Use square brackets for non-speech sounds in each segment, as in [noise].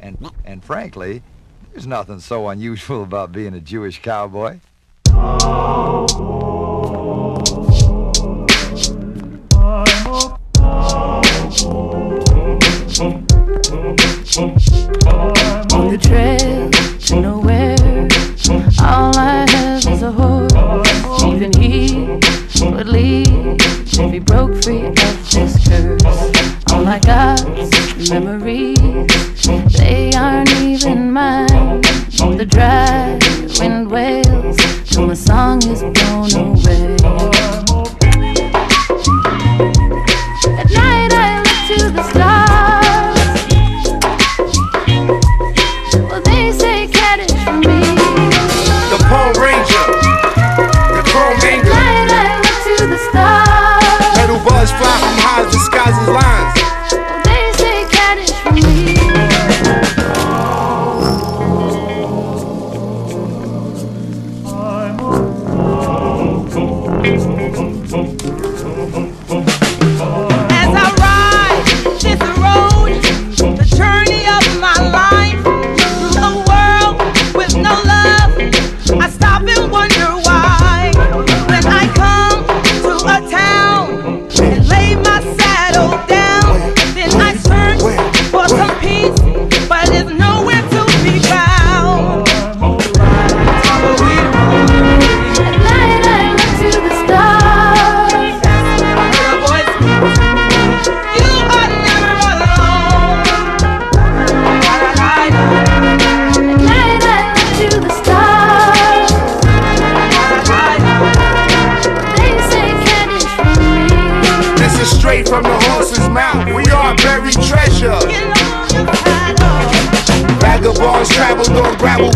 And, and frankly, there's nothing so unusual about being a Jewish cowboy. On the trail to nowhere, all I have is a horse. Even he would leave if he broke free The dry wind wails till my song is blown away.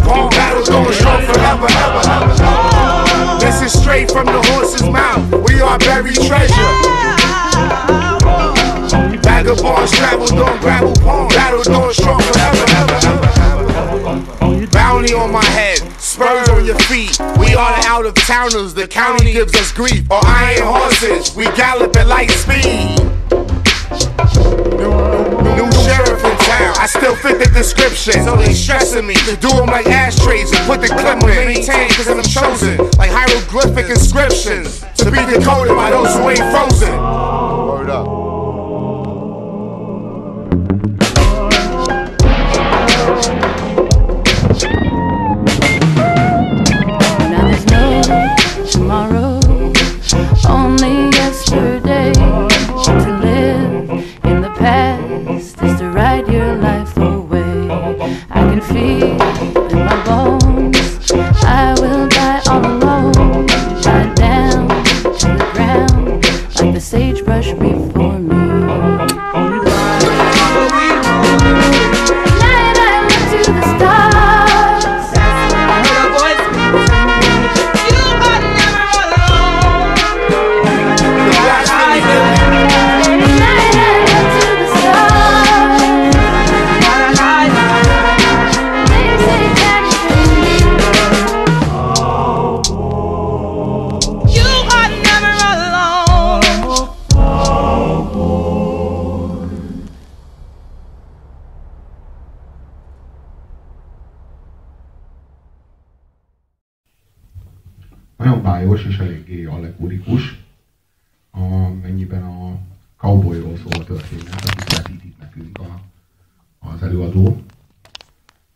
Palm, battles going strong forever, ever, ever. This is straight from the horse's mouth. We are buried treasure. Vagabonds traveled on gravel palm, battles going strong forever, ever. Bounty on my head, spurs on your feet. We are the out of towners, the county gives us grief. Or iron horses, we gallop at light speed. New, new sheriff in I still fit the description. So they stressing me to do them like ashtrays and put the clip on. Maintain, cause I'm chosen, like hieroglyphic inscriptions. To be decoded by those who ain't frozen. Word up. Now there's no tomorrow, only yesterday. To live in the past is to your life bájos és eléggé allegorikus, amennyiben a cowboyról szól a történet, akit vetít itt nekünk a, az előadó.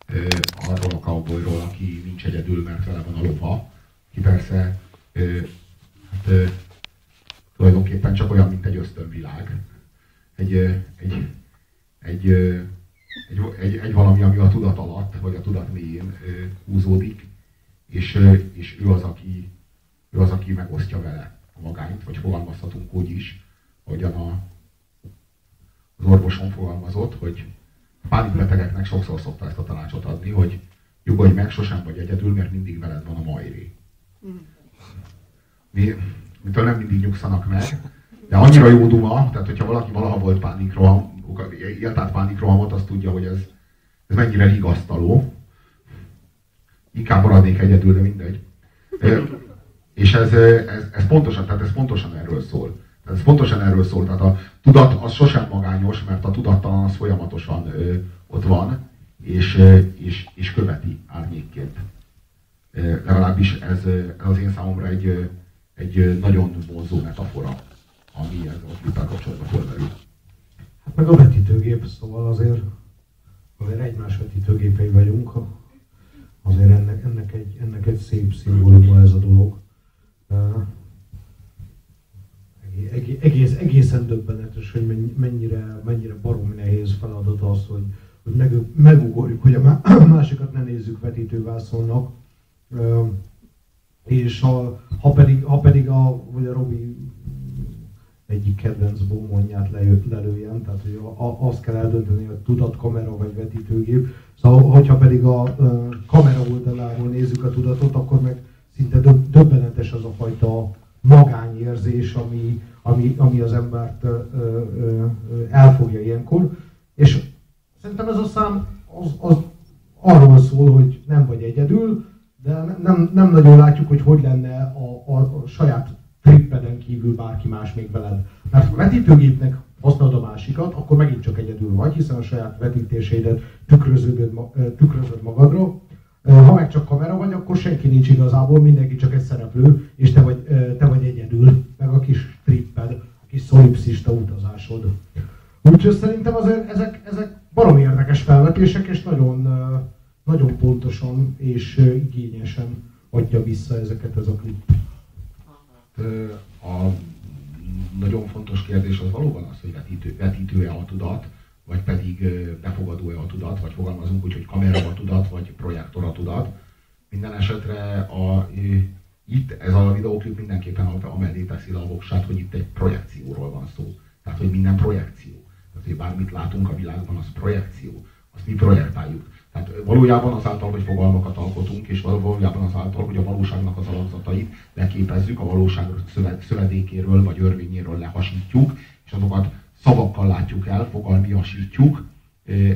Ö, arról a cowboyról, aki nincs egyedül, mert vele van a lova, ki persze ö, hát, ö, tulajdonképpen csak olyan, mint egy ösztönvilág. Egy, egy, egy, egy, egy, egy valami, ami a tudat alatt, vagy a tudat mélyén húzódik, és, és ő az, aki ő az, aki megosztja vele a magányt, vagy fogalmazhatunk úgy is, ahogyan a, az orvoson fogalmazott, hogy a pánikbetegeknek sokszor szokta ezt a tanácsot adni, hogy nyugodj meg, sosem vagy egyedül, mert mindig veled van a majré. Mi, mitől nem mindig nyugszanak meg, de annyira jó duma, tehát hogyha valaki valaha volt pánikroham, élt át pánikrohamot, azt tudja, hogy ez, ez mennyire vigasztaló. Inkább maradnék egyedül, de mindegy. [laughs] Ö, És ez, ez, ez, pontosan, tehát ez pontosan erről szól. Ez pontosan erről szól. Tehát a tudat az sosem magányos, mert a tudattalan az folyamatosan ö, ott van, és, és, és követi árnyékként. Legalábbis ez, ez az én számomra egy, egy nagyon vonzó metafora, ami ezzel a klippel kapcsolatban fölmerül. Hát meg a vetítőgép, szóval azért, azért egymás vetítőgépei vagyunk, azért ennek, ennek, egy, ennek egy szép szimbóluma ez a dolog. Egész, egészen döbbenetes, hogy mennyire, mennyire baromi nehéz feladat az, hogy, hogy meg, megugorjuk, hogy a [clears throat] másikat ne nézzük vetítővászonnak. És ha, ha, pedig, ha pedig a, vagy a Robi egyik kedvenc bomonját lelőjem, tehát hogy a, azt kell eldönteni, hogy tudatkamera vagy vetítőgép. Szóval, hogyha pedig a, a kamera oldaláról nézzük a tudatot, akkor meg szinte döbbenetes az a fajta magányérzés, ami, ami, ami az embert elfogja ilyenkor. És szerintem ez a szám az, az arról szól, hogy nem vagy egyedül, de nem, nem nagyon látjuk, hogy hogy lenne a, a, a saját trippeden kívül bárki más még veled. Mert ha vetítőgépnek használod a másikat, akkor megint csak egyedül vagy, hiszen a saját vetítéseidet tükrözöd, tükrözöd magadra. Ha meg csak kamera vagy, akkor senki nincs igazából, mindenki csak egy szereplő, és te vagy egyedül, meg a kis tripped, a kis szolipszista utazásod. Úgyhogy szerintem azért ezek, ezek barom felvetések, és nagyon, nagyon pontosan és igényesen adja vissza ezeket ez a klip. A nagyon fontos kérdés az valóban az, hogy vetítő, vetítő-e a tudat, vagy pedig befogadó-e a tudat, vagy fogalmazunk úgy, hogy kamera a tudat, vagy projektor a tudat. Minden esetre a, itt ez a videóklip mindenképpen amellé teszi a voksát, hogy itt egy projekcióról van szó. Tehát, hogy minden projekció. Tehát, hogy bármit látunk a világban, az projekció. Azt mi projektáljuk. Tehát valójában azáltal, hogy fogalmakat alkotunk, és valójában azáltal, hogy a valóságnak az alapzatait leképezzük, a valóság szövedékéről vagy örvényéről lehasítjuk, és azokat szavakkal látjuk el, fogalmiasítjuk,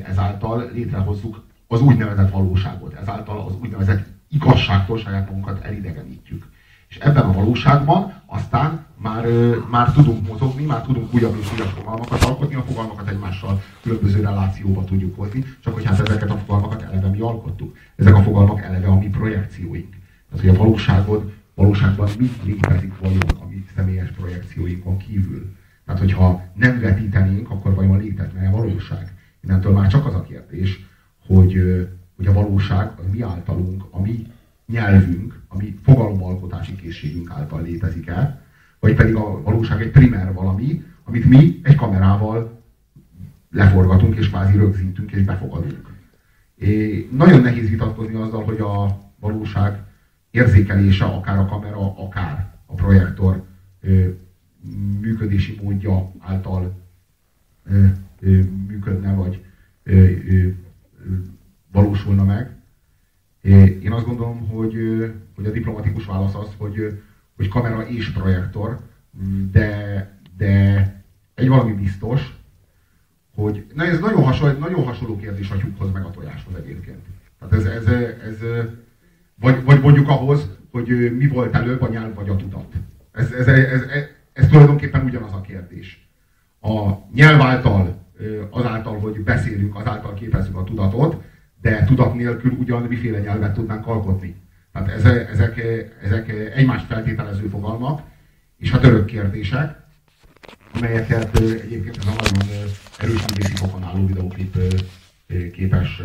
ezáltal létrehozzuk az úgynevezett valóságot, ezáltal az úgynevezett igazságtól saját magunkat elidegenítjük. És ebben a valóságban aztán már, már tudunk mozogni, már tudunk újabb és újabb fogalmakat alkotni, a fogalmakat egymással különböző relációba tudjuk hozni, csak hogy hát ezeket a fogalmakat eleve mi alkottuk. Ezek a fogalmak eleve a mi projekcióink. Tehát, hogy a valóságod, valóságban mi létezik vajon a mi személyes projekcióinkon kívül. Tehát, hogyha nem vetítenénk, akkor vajon létezne a valóság? Innentől már csak az a kérdés, hogy, hogy a valóság az mi általunk, a mi nyelvünk, ami fogalomalkotási készségünk által létezik el, vagy pedig a valóság egy primer valami, amit mi egy kamerával leforgatunk, és kvázi rögzítünk, és befogadunk. É, nagyon nehéz vitatkozni azzal, hogy a valóság érzékelése, akár a kamera, akár a projektor ö, működési módja által ö, ö, működne, vagy ö, ö, valósulna meg. Én azt gondolom, hogy, hogy a diplomatikus válasz az, hogy, hogy kamera és projektor, de, de egy valami biztos, hogy na ez nagyon hasonló, nagyon hasonló kérdés a tyúkhoz meg a tojáshoz egyébként. Tehát ez, ez, ez vagy, vagy mondjuk ahhoz, hogy mi volt előbb, a nyelv vagy a tudat. Ez, ez, ez, ez, ez, ez tulajdonképpen ugyanaz a kérdés. A nyelv által, azáltal, hogy beszélünk, azáltal képezzük a tudatot, de tudat nélkül ugyan miféle nyelvet tudnánk alkotni. Tehát ezek, ezek, ezek egymást feltételező fogalmak, és hát örök kérdések, amelyeket egyébként ez a nagyon erős művészi fokon álló videóklip képes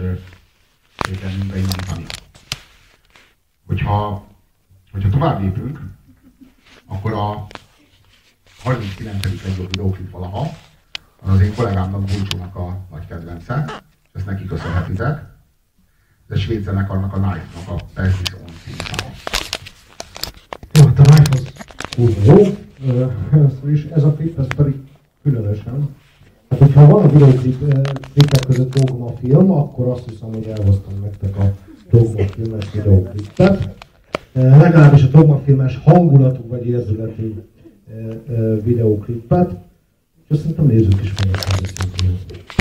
bennünkbe indítani. Hogyha, hogyha tovább lépünk, akkor a 39. legjobb videóklip valaha, az én kollégámnak Bulcsónak a nagy kedvence, ezt neki köszönhetitek de svéd zenekarnak a Knife-nak a Persis on Jó, hát a Knife az kurva jó, és ez a klip, ez pedig különösen. Hát, hogyha van a videóklipek között Dogma film, akkor azt hiszem, hogy elhoztam nektek a Dogma filmes videóklipet. Legalábbis a Dogma filmes hangulatú vagy érzeletű videóklipet. Azt szerintem nézzük is meg a